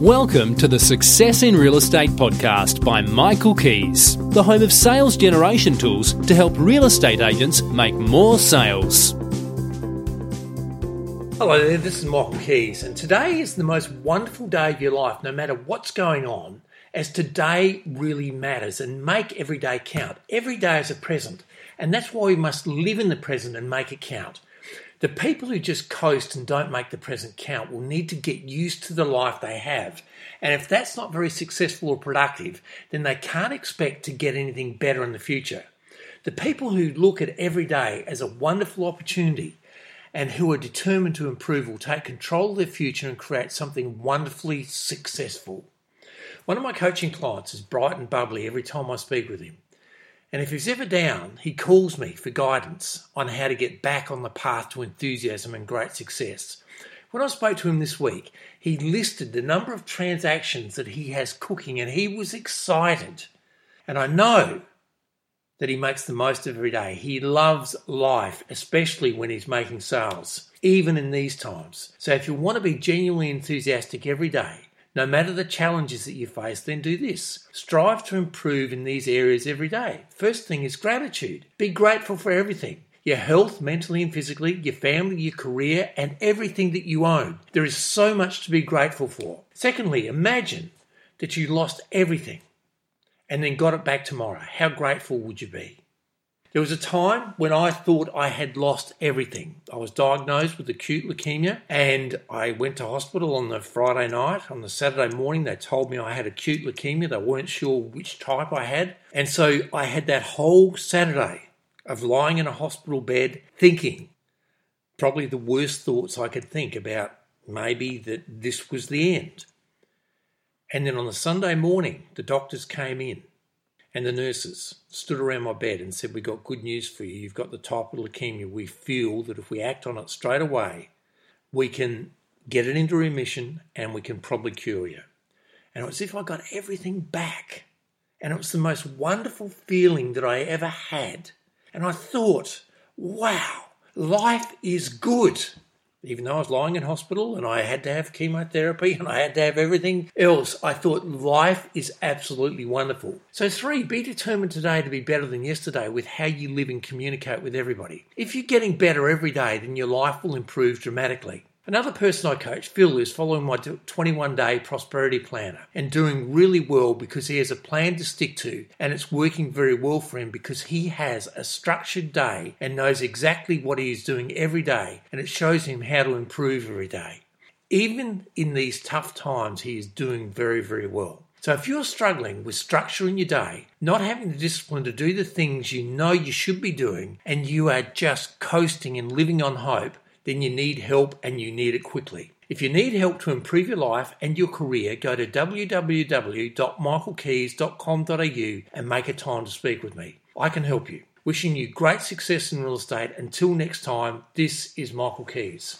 Welcome to the Success in Real Estate podcast by Michael Kies, the home of sales generation tools to help real estate agents make more sales. Hello there, this is Michael Kies, and today is the most wonderful day of your life, no matter what's going on, as today really matters and make every day count. Every day is a present, and that's why we must live in the present and make it count. The people who just coast and don't make the present count will need to get used to the life they have. And if that's not very successful or productive, then they can't expect to get anything better in the future. The people who look at every day as a wonderful opportunity and who are determined to improve will take control of their future and create something wonderfully successful. One of my coaching clients is bright and bubbly every time I speak with him. And if he's ever down, he calls me for guidance on how to get back on the path to enthusiasm and great success. When I spoke to him this week, he listed the number of transactions that he has cooking and he was excited. And I know that he makes the most of every day. He loves life, especially when he's making sales, even in these times. So if you want to be genuinely enthusiastic every day, no matter the challenges that you face, then do this. Strive to improve in these areas every day. First thing is gratitude. Be grateful for everything your health, mentally and physically, your family, your career, and everything that you own. There is so much to be grateful for. Secondly, imagine that you lost everything and then got it back tomorrow. How grateful would you be? There was a time when I thought I had lost everything. I was diagnosed with acute leukemia and I went to hospital on the Friday night. On the Saturday morning, they told me I had acute leukemia. They weren't sure which type I had. And so I had that whole Saturday of lying in a hospital bed thinking probably the worst thoughts I could think about maybe that this was the end. And then on the Sunday morning, the doctors came in and the nurses stood around my bed and said, We've got good news for you. You've got the type of leukemia. We feel that if we act on it straight away, we can get it into remission and we can probably cure you. And it was as if I got everything back. And it was the most wonderful feeling that I ever had. And I thought, wow, life is good even though I was lying in hospital and I had to have chemotherapy and I had to have everything else, I thought life is absolutely wonderful. So, three, be determined today to be better than yesterday with how you live and communicate with everybody. If you're getting better every day, then your life will improve dramatically. Another person I coach, Phil, is following my 21 day prosperity planner and doing really well because he has a plan to stick to and it's working very well for him because he has a structured day and knows exactly what he is doing every day and it shows him how to improve every day. Even in these tough times, he is doing very, very well. So if you're struggling with structure in your day, not having the discipline to do the things you know you should be doing, and you are just coasting and living on hope, then you need help and you need it quickly. If you need help to improve your life and your career, go to www.michaelkies.com.au and make a time to speak with me. I can help you. Wishing you great success in real estate. Until next time, this is Michael Kies.